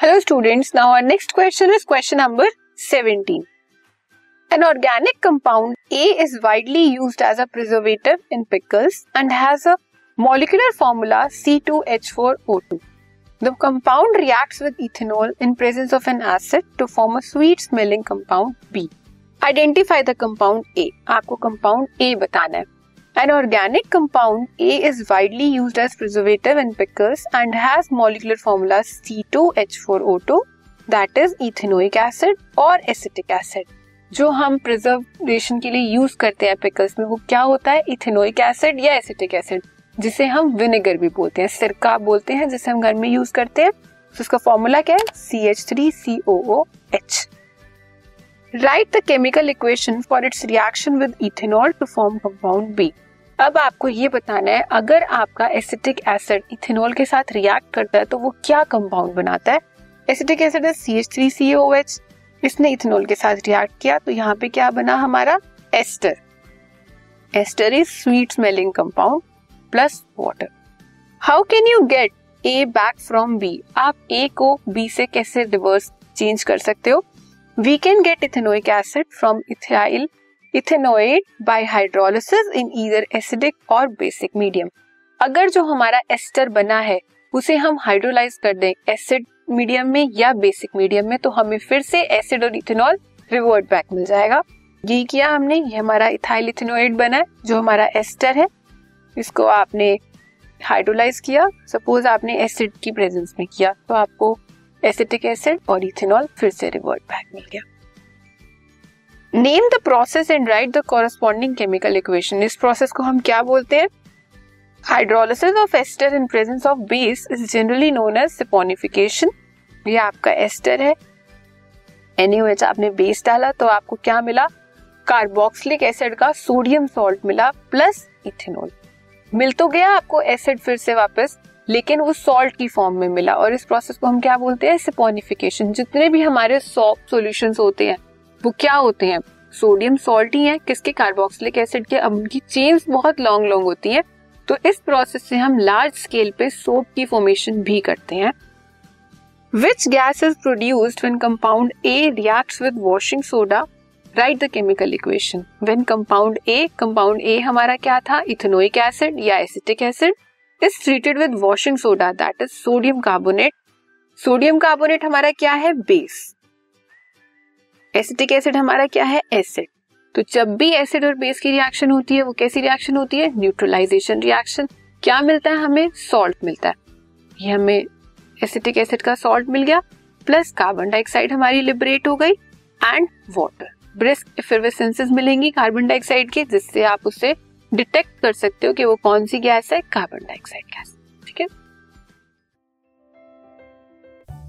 Hello students now our next question is question number 17 an organic compound A is widely used as a preservative in pickles and has a molecular formula C2H4O2 the compound reacts with ethanol in presence of an acid to form a sweet smelling compound B identify the compound A आपको compound ए बताना है। An organic compound A is widely used as preservative in pickles and has molecular formula C2H4O2 that is ethanoic acid और acetic acid. जो हम preservation के लिए use करते हैं पिकल्स में, वो क्या होता है? इथेनोइक एसिड या एसिटिक एसिड जिसे हम विनेगर भी बोलते हैं। सिरका बोलते हैं, जिसे हम घर में यूज़ करते हैं। तो उसका फॉर्मूला क्या है? C H three C O O H write the chemical equation for its reaction with ethanol to form compound B अब आपको ये बताना है, अगर आपका एसिटिक एसिड इथेनॉल के साथ रिएक्ट करता है तो वो क्या कंपाउंड बनाता है? एसिटिक एसिड है C H three C O H इसने इथेनॉल के साथ रिएक्ट किया तो यहाँ पे क्या बना हमारा? Ester. Ester is sweet smelling compound plus water how can you get A back from B आप ए को बी से कैसे रिवर्स चेंज कर सकते हो? We can get ethanoic acid from ethyl ethanoate by hydrolysis in either acidic और basic medium अगर जो हमारा एस्टर बना है, उसे हम हाइड्रोलाइज कर दें एसिड मीडियम में या बेसिक मीडियम में तो हमें फिर से एसिड और इथेनॉल रिवर्ट बैक मिल जाएगा। ये किया हमने, ये हमारा इथाइल इथेनोइड बना है, जो हमारा एस्टर है। इसको आपने हाइड्रोलाइज किया। सपोज़ आपने एसिड की प्रेजेंस में किया तो आपको एसिटिक एसिड और इथेनॉल फिर से रिवर्ट बैक मिल गया। Name the process and write the corresponding chemical equation इस प्रोसेस को हम क्या बोलते हैं? Hydrolysis of ester in presence of base is generally known as saponification ये आपका एस्टर है। एनएच आपने बेस डाला तो आपको क्या मिला? कार्बोक्सिलिक एसिड का सोडियम सॉल्ट मिला प्लस इथेनॉल मिल तो गया आपको एसिड फिर से वापस, लेकिन वो सॉल्ट की फॉर्म में मिला। और इस प्रोसेस को हम क्या बोलते हैं? सिपोनिफिकेशन जितने भी हमारे सॉफ्ट सॉल्यूशंस होते हैं वो क्या होते हैं? सोडियम सॉल्ट ही है किसके कार्बोक्सिलिक एसिड के? अब उनकी चेन्स बहुत लॉन्ग लॉन्ग होती है। तो इस प्रोसेस से हम लार्ज स्केल पे सोप की फॉर्मेशन भी करते हैं। Which gas is produced when compound A reacts with washing soda write the chemical equation when compound A compound A हमारा क्या था? इथेनोइक एसिड या acetic acid is treated with washing soda that is sodium carbonate sodium carbonate हमारा क्या है? Base acetic acid हमारा क्या है? एसिड। तो जब भी एसिड और बेस की रिएक्शन होती है, वो कैसी रिएक्शन होती है? न्यूट्रलाइजेशन रिएक्शन क्या मिलता है हमें? सॉल्ट मिलता है। ये हमें एसिटिक एसिड का सॉल्ट मिल गया प्लस कार्बन डाइऑक्साइड हमारी लिबरेट हो गई एंड वाटर ब्रिस्क इफरवेसेंसेस मिलेंगी कार्बन डाइऑक्साइड की, जिससे आप उसे डिटेक्ट कर सकते हो कि वो कौन सी गैस है? Carbon dioxide gas